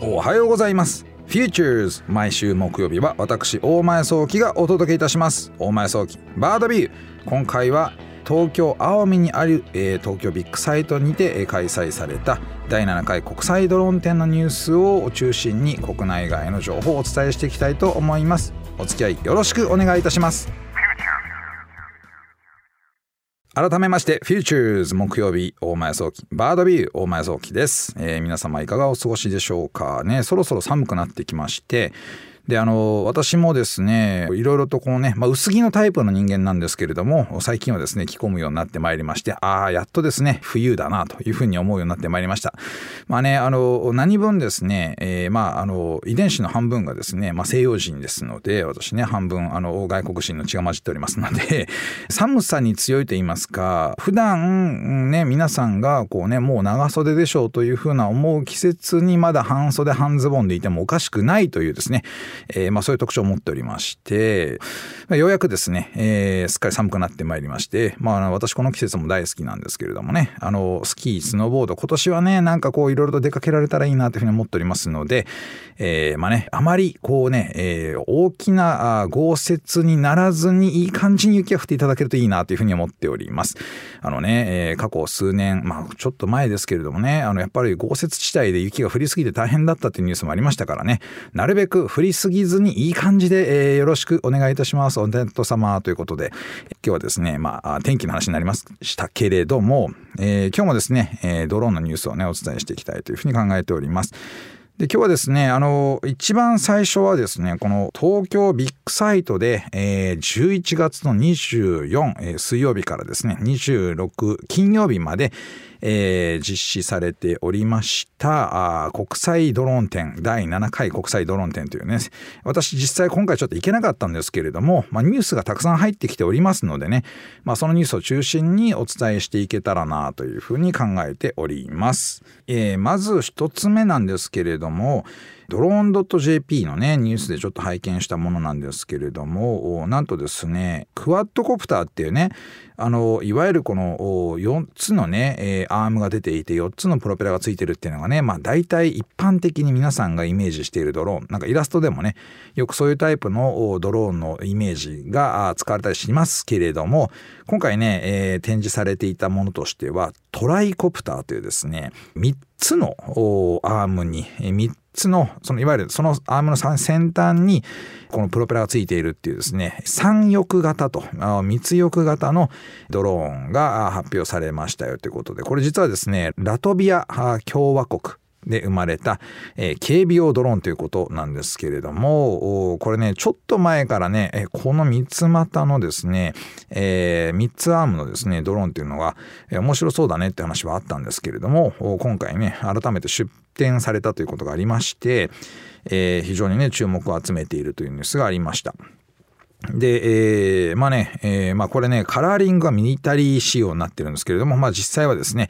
おはようございます。Futures 毎週木曜日は私大前創希がお届けいたします。大前創希バードビュー。今回は東京青海にある、えー、東京ビッグサイトにて、えー、開催された第7回国際ドローン展のニュースを中心に国内外の情報をお伝えしていきたいと思います。お付き合いよろしくお願いいたします。改めまして、フューチューズ木曜日大前創希、バードビュー大前創希です、えー、皆様いかがお過ごしでしょうか。ね、そろそろ寒くなってきまして、で、あの、私もですね、いろいろとこのね、まあ、薄着のタイプの人間なんですけれども、最近はですね、着込むようになってまいりまして、ああ、やっとですね、冬だなというふうに思うようになってまいりました。まあね、あの、何分ですね、えー、まあ、あの、遺伝子の半分がですね、まあ、西洋人ですので、私ね、半分、あの、外国人の血が混じっておりますので、寒さに強いと言いますか、普段、ね、皆さんが、こうね、もう長袖でしょうというふうな思う季節にまだ半袖半ズボンでいてもおかしくないというですね、えー、まあ、そういう特徴を持っておりまして、まあ、ようやくですね、えー、すっかり寒くなってまいりまして、まあ、私この季節も大好きなんですけれどもね、あの、スキー、スノーボード、今年はね、なんかこういろいろと出かけられたらいいなというふうに思っておりますので、えー、まあね、あまりこうね、えー、大きな豪雪にならずにいい感じに雪が降っていただけるといいなというふうに思っております。あのね、えー、過去数年、まあちょっと前ですけれどもね、あのやっぱり豪雪地帯で雪が降りすぎて大変だったっていうニュースもありましたからね、なるべく降りすすぎずにいい感じで、えー、よろしくお願いいたします。お天道様ということで、今日はですね、まあ、天気の話になりましたけれども、えー、今日もですね、えー、ドローンのニュースをね、お伝えしていきたいというふうに考えております。で今日はですねあの一番最初はですねこの東京ビッグサイトで、えー、11月の24、えー、水曜日からですね26金曜日まで、えー、実施されておりました。あ国際ドローン展第7回国際ドローン展というね。私実際今回ちょっと行けなかったんですけれども、まあ、ニュースがたくさん入ってきておりますのでね、まあ、そのニュースを中心にお伝えしていけたらなというふうに考えております、えー、まず一つ目なんですけれどもドローン .jp のね、ニュースでちょっと拝見したものなんですけれども、なんとですね、クワッドコプターっていうね、あの、いわゆるこの4つのね、えー、アームが出ていて4つのプロペラがついてるっていうのがね、まあ大体一般的に皆さんがイメージしているドローン、なんかイラストでもね、よくそういうタイプのドローンのイメージが使われたりしますけれども、今回ね、えー、展示されていたものとしては、トライコプターというですね、3つのアームに、3つの、そのいわゆるそのアームの先端に、このプロペラがついているっていうですね、三翼型と、密翼型のドローンが発表されましたよということで、これ実はですね、ラトビア共和国で生まれた、えー、警備用ドローンということなんですけれども、これね、ちょっと前からね、えこの三つ股のですね、えー、三つアームのですね、ドローンっていうのが、えー、面白そうだねって話はあったんですけれども、今回ね、改めて出展されたということがありまして、えー、非常にね、注目を集めているというニュースがありました。で、えー、まあね、えー、まあこれね、カラーリングがミニタリー仕様になってるんですけれども、まあ実際はですね、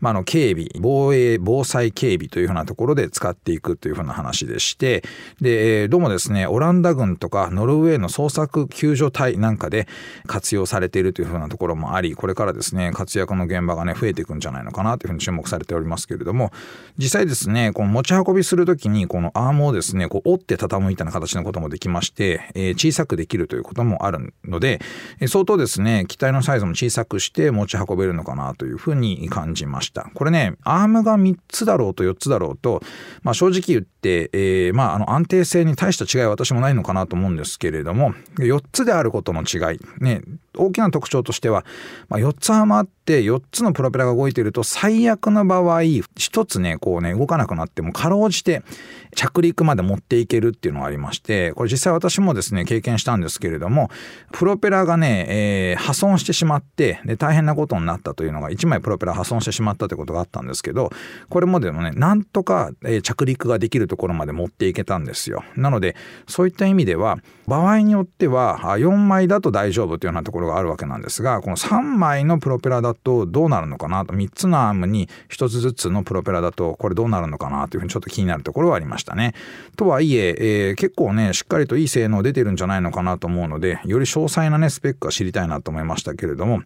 まあ、の警備防衛防災警備というふうなところで使っていくというふうな話でしてでどうもですねオランダ軍とかノルウェーの捜索救助隊なんかで活用されているというふうなところもありこれからですね活躍の現場がね増えていくんじゃないのかなというふうに注目されておりますけれども実際ですねこの持ち運びする時にこのアームをですねこう折って畳むみたいな形のこともできまして、えー、小さくできるということもあるので相当ですね機体のサイズも小さくして持ち運べるのかなというふうに感じました。した。これね、アームが3つだろうと4つだろうと、まあ、正直言って、えー、まあ、あの安定性に大した違いは私もないのかなと思うんですけれども、4つであることの違い、ね、大きな特徴としては、まあ、4つアームあって4つのプロペラが動いていると最悪の場合1つねこうね動かなくなってもかろうじて着陸まで持っていけるっていうのがありましてこれ実際私もですね経験したんですけれどもプロペラがね、えー、破損してしまってで大変なことになったというのが1枚プロペラ破損してしまったということがあったんですけどこれもでもねなんとか、え、着陸ができるところまで持っていけたんですよ。なのでそういった意味では場合によっては4枚だと大丈夫というようなところがあるわけなんですがこの3枚のプロペラだとどうなるのかなと3つのアームに1つずつのプロペラだとこれどうなるのかなというふうにちょっと気になるところはありましたね。とはいええー、結構ねしっかりといい性能出てるんじゃないのかなと思うのでより詳細なねスペックは知りたいなと思いましたけれども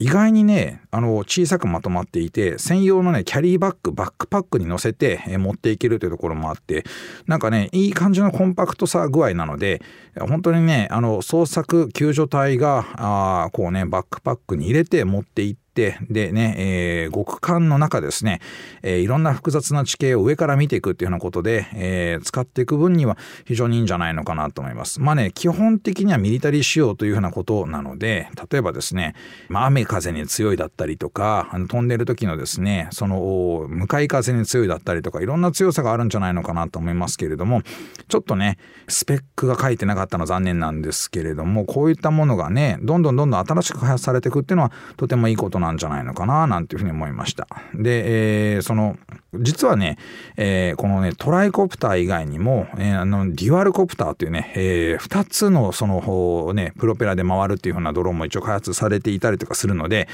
意外にねあの小さくまとまっていて専用のねキャリーバッグバックパックに乗せて、持っていけるというところもあってなんかねいい感じのコンパクトさ具合なので本当にねあの捜索救助隊があこうねバックパックに入れて持っていってでね、えー、極寒の中ですね、えー、いろんな複雑な地形を上から見ていくっていうようなことで、えー、使っていく分には非常にいいんじゃないのかなと思います。まあね基本的にはミリタリー仕様というふうなことなので例えばですね、まあ、雨風に強いだったりとかあの飛んでる時のですねその向かい風に強いだったりとかいろんな強さがあるんじゃないのかなと思いますけれどもちょっとねスペックが書いてなかったのは残念なんですけれどもこういったものがねどんどんどんどん新しく開発されていくっていうのはとてもいいことなんなんじゃないのかななんていうふうに思いました。で、えー、その実はね、えー、このねトライコプター以外にも、えー、あのデュアルコプターというね、えー、2つのそのねプロペラで回るっていう風なドローンも一応開発されていたりとかするので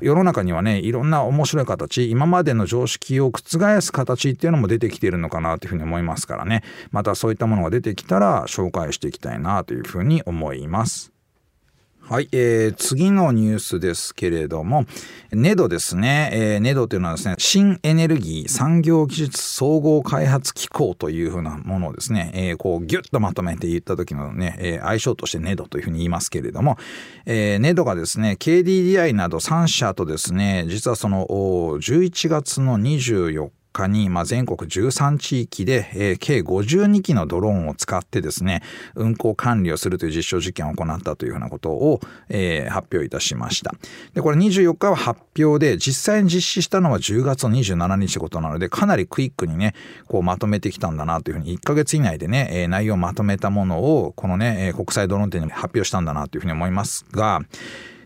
世の中にはねいろんな面白い形今までの常識を覆す形っていうのも出てきてるのかなというふうに思いますからねまたそういったものが出てきたら紹介していきたいなというふうに思います。はい、えー、次のニュースですけれども、ネドですね。えー、ネドというのはですね、新エネルギー産業技術総合開発機構というふうなものをですね、えー、こうギュッとまとめて言った時のね、えー、愛称としてネドというふうに言いますけれども、えー、ネドがですね、KDDI など3社とですね、実はその11月の24日日に、まあ、全国13地域で、えー、計52機のドローンを使ってですね運行管理をするという実証実験を行ったというふうなことを、えー、発表いたしました。でこれ24日は発表で実際に実施したのは10月の27日ことなのでかなりクイックにねこうまとめてきたんだなというふうに1ヶ月以内でね、えー、内容をまとめたものをこのね国際ドローン展に発表したんだなというふうに思いますが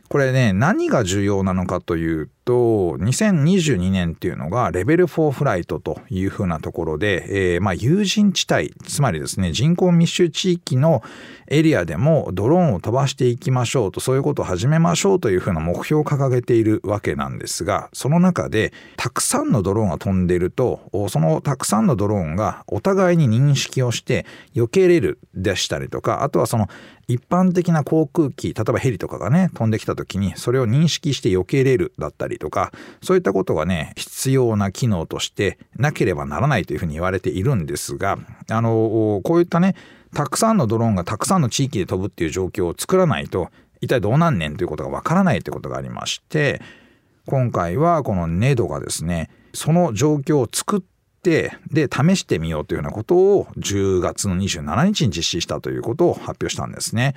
これね何が重要なのかというと2022年っていうのがレベル4フライトというふうなところで、えー、まあ有人地帯つまりですね人口密集地域のエリアでもドローンを飛ばしていきましょうとそういうことを始めましょうというふうな目標を掲げているわけなんですがその中でたくさんのドローンが飛んでいるとそのたくさんのドローンがお互いに認識をして避けれるでしたりとかあとはその一般的な航空機例えばヘリとかがね飛んできた時にそれを認識して避けれるだったりとかそういったことがね必要な機能としてなければならないというふうに言われているんですがあのこういったねたくさんのドローンがたくさんの地域で飛ぶっていう状況を作らないと一体どうなんねんということがわからないということがありまして今回はこのネドがですねその状況を作っで試してみようというようなことを10月の27日に実施したということを発表したんですね。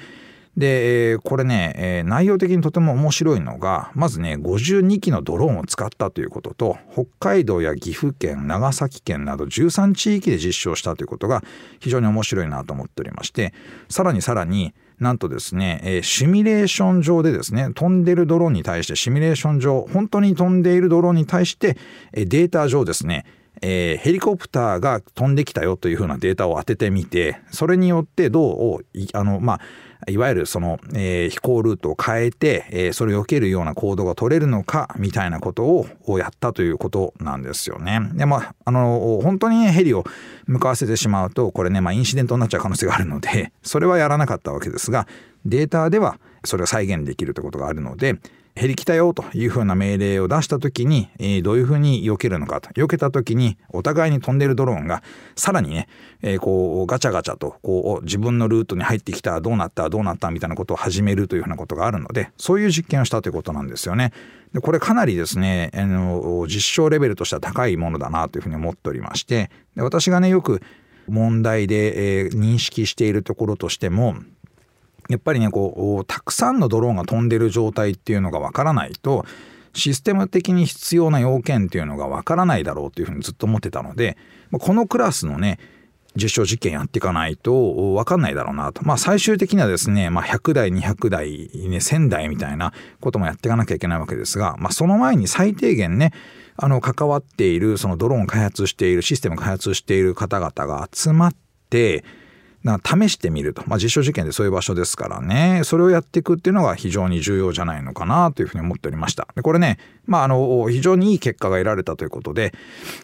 でこれね内容的にとても面白いのがまずね52機のドローンを使ったということと北海道や岐阜県長崎県など13地域で実証したということが非常に面白いなと思っておりましてさらにさらになんとですね、えシミュレーション上でですね飛んでるドローンに対してシミュレーション上本当に飛んでいるドローンに対してデータ上ですねえー、ヘリコプターが飛んできたよというふうなデータを当ててみてそれによってどうあのまあいわゆるその、えー、飛行ルートを変えて、えー、それを避けるような行動が取れるのかみたいなことをやったということなんですよね。でまああの本当に、ね、ヘリを向かわせてしまうとこれね、まあ、インシデントになっちゃう可能性があるのでそれはやらなかったわけですがデータではそれを再現できるということがあるので減り来たよというふうな命令を出した時に、えー、どういうふうに避けるのかと避けた時にお互いに飛んでるドローンがさらにね、えー、こうガチャガチャとこう自分のルートに入ってきたどうなったどうなったみたいなことを始めるというふうなことがあるのでそういう実験をしたということなんですよね。でこれかなりですねあの実証レベルとしては高いものだなというふうに思っておりましてで私がねよく問題で、えー、認識しているところとしてもやっぱりねこうたくさんのドローンが飛んでる状態っていうのがわからないとシステム的に必要な要件っていうのがわからないだろうっていうふうにずっと思ってたのでこのクラスのね実証実験やっていかないと分かんないだろうなと。まあ最終的にはですね、まあ、100台、200台、ね、1000台みたいなこともやっていかなきゃいけないわけですが、まあ、その前に最低限ね、あの関わっているそのドローン開発しているシステム開発している方々が集まって試してみると、まあ、実証実験でそういう場所ですからね。それをやっていくっていうのが非常に重要じゃないのかなというふうに思っておりました。でこれね、まあ、あの非常にいい結果が得られたということで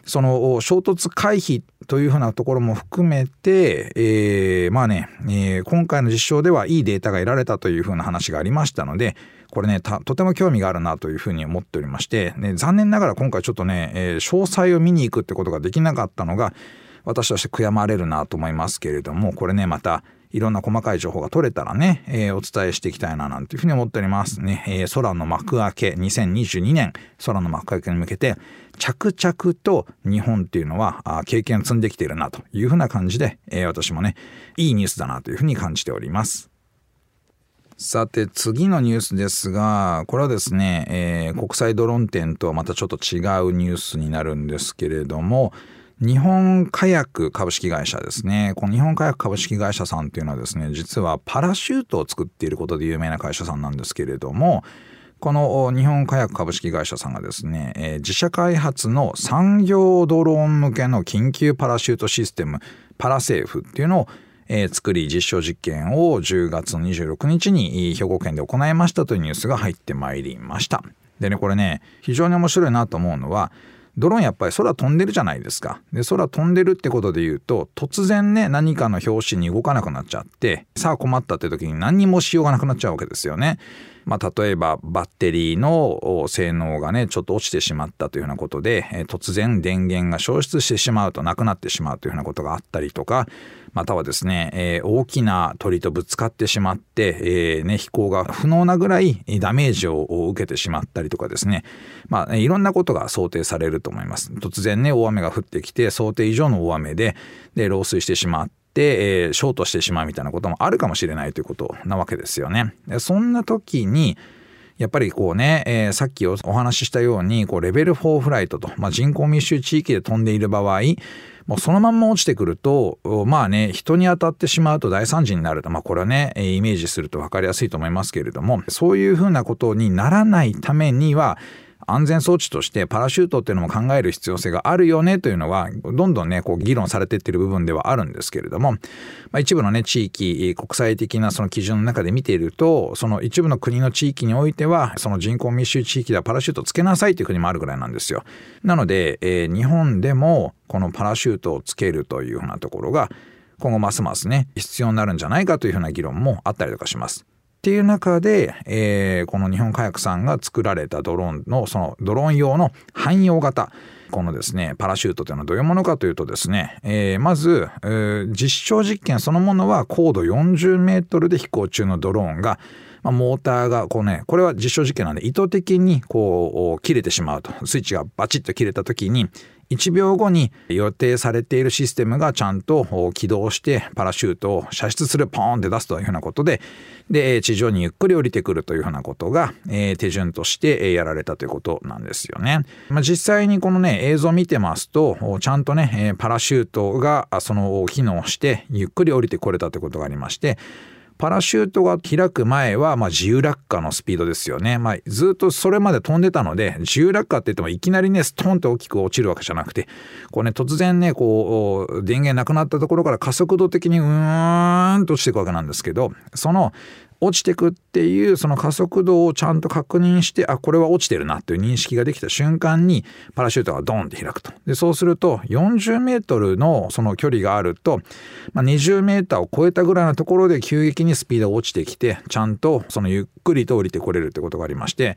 その衝突回避というふうなところも含めて、えー、まあね、えー、今回の実証ではいいデータが得られたというふうな話がありましたのでこれねとても興味があるなというふうに思っておりまして、ね、残念ながら今回ちょっとね、えー、詳細を見に行くってことができなかったのが私として悔やまれるなと思いますけれどもこれねまたいろんな細かい情報が取れたらね、えー、お伝えしていきたいななんていうふうに思っておりますね、えー、空の幕開け2022年空の幕開けに向けて着々と日本っていうのは経験積んできているなというふうな感じで、えー、私もねいいニュースだなというふうに感じております。さて次のニュースですがこれはですね、えー、国際ドローン展とはまたちょっと違うニュースになるんですけれども日本火薬株式会社ですね。この日本火薬株式会社さんというのはですね、実はパラシュートを作っていることで有名な会社さんなんですけれども、この日本火薬株式会社さんがですね、えー、自社開発の産業ドローン向けの緊急パラシュートシステム、パラセーフっていうのをえー、作り実証実験を10月26日に兵庫県で行いましたというニュースが入ってまいりました。でねこれね非常に面白いなと思うのはドローンやっぱり空飛んでるじゃないですか。で、空飛んでるってことで言うと、突然ね、何かの拍子に動かなくなっちゃって、さあ困ったって時に何にもしようがなくなっちゃうわけですよね。まあ、例えばバッテリーの性能がねちょっと落ちてしまったというようなことで、え突然電源が消失してしまうとなくなってしまうというようなことがあったりとかまたはですね、え、大きな鳥とぶつかってしまって、え、ね、飛行が不能なぐらいダメージを受けてしまったりとかですね、まあ、いろんなことが想定されると思います。突然ね、大雨が降ってきて、想定以上の大雨で、で、漏水してしまって、えー、ショートしてしまうみたいなこともあるかもしれないということなわけですよね。でそんな時にやっぱりこうね、えー、さっきお話ししたようにこうレベル4フライトと、まあ、人口密集地域で飛んでいる場合もうそのまんま落ちてくるとまあね人に当たってしまうと大惨事になるとまあこれはねイメージすると分かりやすいと思いますけれどもそういうふうなことにならないためには安全装置としてパラシュートっていうのも考える必要性があるよねというのはどんどんねこう議論されていってる部分ではあるんですけれども、まあ、一部のね地域国際的なその基準の中で見ているとその一部の国の地域においてはその人口密集地域ではパラシュートつけなさいという国もあるぐらいなんですよ。なので、えー、日本でもこのパラシュートをつけるというふうなところが今後ますますね必要になるんじゃないかというふうな議論もあったりとかします。っていう中で、えー、この日本火薬さんが作られたドローンのそのドローン用の汎用型。このですねパラシュートというのはどういうものかというとですね、えー、まず、えー、実証実験そのものは高度40メートルで飛行中のドローンがまあ、モーターがこうねこれは実証実験なんで意図的にこう切れてしまうと。スイッチがバチッと切れた時に1秒後に予定されているシステムがちゃんと起動してパラシュートを射出するポーンって出すというふうなことでで地上にゆっくり降りてくるというふうなことが、手順としてやられたということなんですよね。まあ、実際にこのね映像を見てますとちゃんとねパラシュートがその機能してゆっくり降りてこれたということがありましてパラシュートが開く前は、まあ、自由落下のスピードですよね。まあ、ずっとそれまで飛んでたので、自由落下って言ってもいきなりね、ストンと大きく落ちるわけじゃなくて、こうね、突然ね、こう、電源なくなったところから加速度的にうーんと落ちていくわけなんですけど、その落ちてくっていうその加速度をちゃんと確認してあこれは落ちてるなという認識ができた瞬間にパラシュートがドンって開くと。でそうすると40メートルのその距離があると、まあ、20メーターを超えたぐらいのところで急激にスピードが落ちてきてちゃんとそのゆっくりと降りてこれるってことがありまして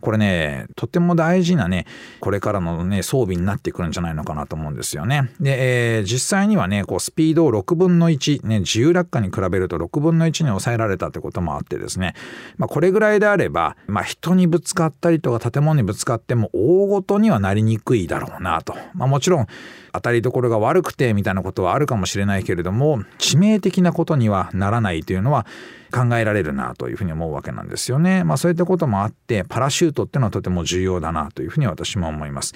これねとても大事なねこれからのね装備になってくるんじゃないのかなと思うんですよね。で、えー、実際にはねこうスピードを6分の1、ね、自由落下に比べると6分の1に抑えられたってこともあってですね、まあ、これぐらいであれば、まあ、人にぶつかったりとか建物にぶつかっても大ごとにはなりにくいだろうなと。まあ、もちろん当たりどころが悪くてみたいなことはあるかもしれないけれども致命的なことにはならないというのは考えられるなというふうに思うわけなんですよね。まあそういったこともあってパラシュートっていうのはとても重要だなというふうに私も思います。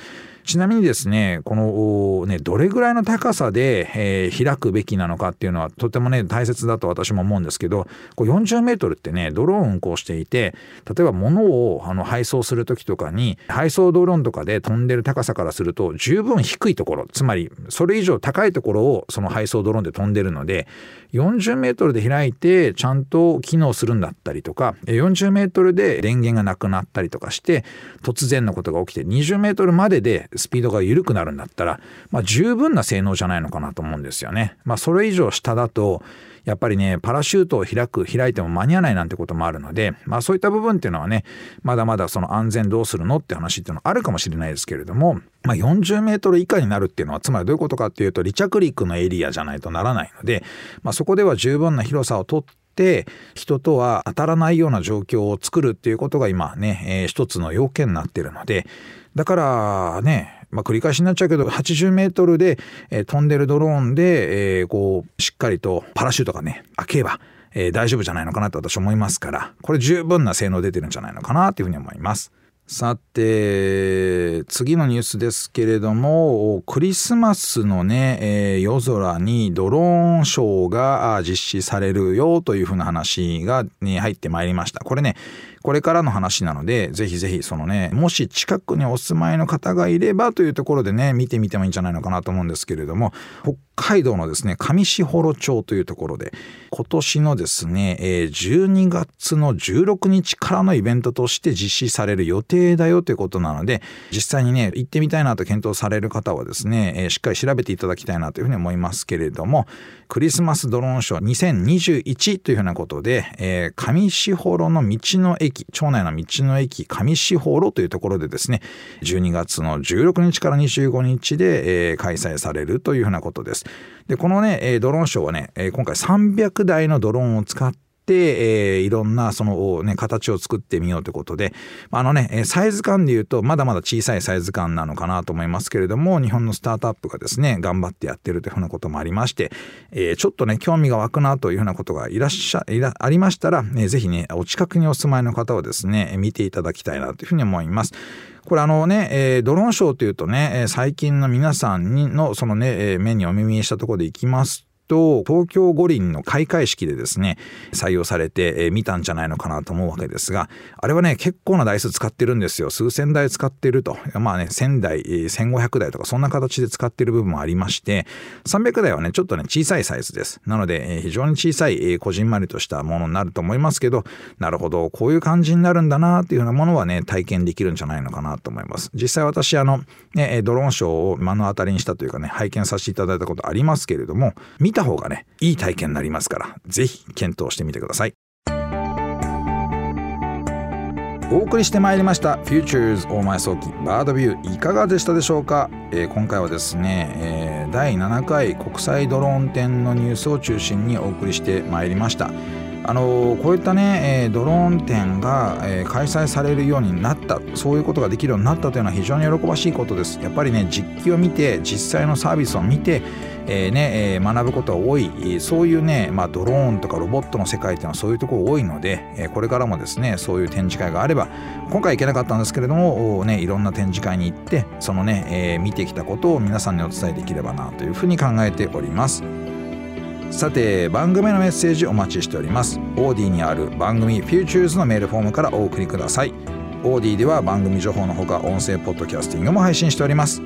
ちなみにですねこのねどれぐらいの高さで、えー、開くべきなのかっていうのはとてもね大切だと私も思うんですけどこう40メートルってねドローンを運行していて例えば物をあの配送する時とかに配送ドローンとかで飛んでる高さからすると十分低いところつまりそれ以上高いところをその配送ドローンで飛んでるので40メートルで開いてちゃんと機能するんだったりとか40メートルで電源がなくなったりとかして突然のことが起きて20メートルまででスピードが緩くなるんだったら、まあ、十分な性能じゃないのかなと思うんですよね。まあ、それ以上下だとやっぱりねパラシュートを開く開いても間に合わないなんてこともあるので、まあ、そういった部分っていうのはねまだまだその安全どうするのって話っていうのはあるかもしれないですけれども、まあ、40メートル以下になるっていうのはつまりどういうことかっていうと離着陸のエリアじゃないとならないので、まあ、そこでは十分な広さをとって人とは当たらないような状況を作るっていうことが今ね、えー、一つの要件になってるのでだからねまあ、繰り返しになっちゃうけど80メートルで、えー、飛んでるドローンで、えー、こうしっかりとパラシュートがね開けば、えー、大丈夫じゃないのかなと私思いますからこれ十分な性能出てるんじゃないのかなというふうに思います。さて次のニュースですけれどもクリスマスのね、えー、夜空にドローンショーが実施されるよというふうな話が、ね、入ってまいりました。これねこれからの話なので、ぜひぜひそのね、もし近くにお住まいの方がいればというところでね、見てみてもいいんじゃないのかなと思うんですけれども、北海道のですね、上士幌町というところで、今年のですね、12月の16日からのイベントとして実施される予定だよということなので、実際にね、行ってみたいなと検討される方はですね、しっかり調べていただきたいなというふうに思いますけれども、クリスマスドローンショー2021というふうなことで、上士幌の道の駅駅町内の道の駅上四方路というところでですね12月の16日から25日で、えー、開催されるというふうなことです。でこのねドローンショーはね今回300台のドローンを使ってえー、いろんなそのね形を作ってみようということであのねサイズ感で言うとまだまだ小さいサイズ感なのかなと思いますけれども日本のスタートアップがですね頑張ってやってるというふうなこともありまして、えー、ちょっとね興味が湧くなというふうなことがいらっしゃいらありましたら、ね、ぜひねお近くにお住まいの方はですね見ていただきたいなというふうに思います。これあのね、えー、ドローンショーというとね、最近の皆さんにのそのね、目にお耳にしたところでいきますと東京五輪の開会式でですね採用されて、え見たんじゃないのかなと思うわけですがあれはね結構な台数使ってるんですよ。数千台使ってると。まあね1000台1500台とかそんな形で使ってる部分もありまして300台はねちょっとね小さいサイズです。なので、非常に小さい、こじんまりとしたものになると思いますけどなるほどこういう感じになるんだなっていうようなものはね体験できるんじゃないのかなと思います。実際私あの、ね、ドローンショーを目の当たりにしたというかね拝見させていただいたことありますけれども見たた方がねいい体験になりますから是非検討してみてください。お送りしてまいりました Futures 大前早期バードビューいかがでしたでしょうか、えー、今回はですね、えー、第7回国際ドローン展のニュースを中心にお送りしてまいりました。あのこういったね、え、ドローン展が、え、開催されるようになったそういうことができるようになったというのは非常に喜ばしいことですやっぱりね実機を見て実際のサービスを見てえねえ、学ぶことが多いそういうね、まあ、ドローンとかロボットの世界っていうのはそういうところ多いので、え、これからもですねそういう展示会があれば今回行けなかったんですけれども、ね、いろんな展示会に行ってそのね、え、見てきたことを皆さんにお伝えできればなというふうに考えております。さて番組のメッセージお待ちしております。オーディにある番組 Futures のメールフォームからお送りください。オーディでは番組情報のほか音声ポッドキャスティングも配信しております。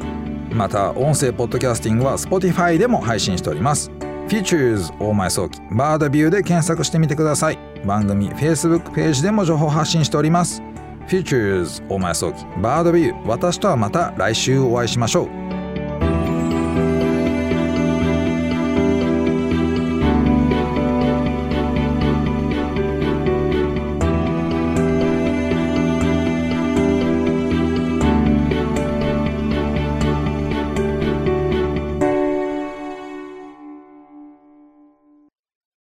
また音声ポッドキャスティングは Spotify でも配信しております。Futures 大前早期バードビューで検索してみてください。番組 Facebook ページでも情報発信しております。Futures 大前早期バードビュー私とはまた来週お会いしましょう。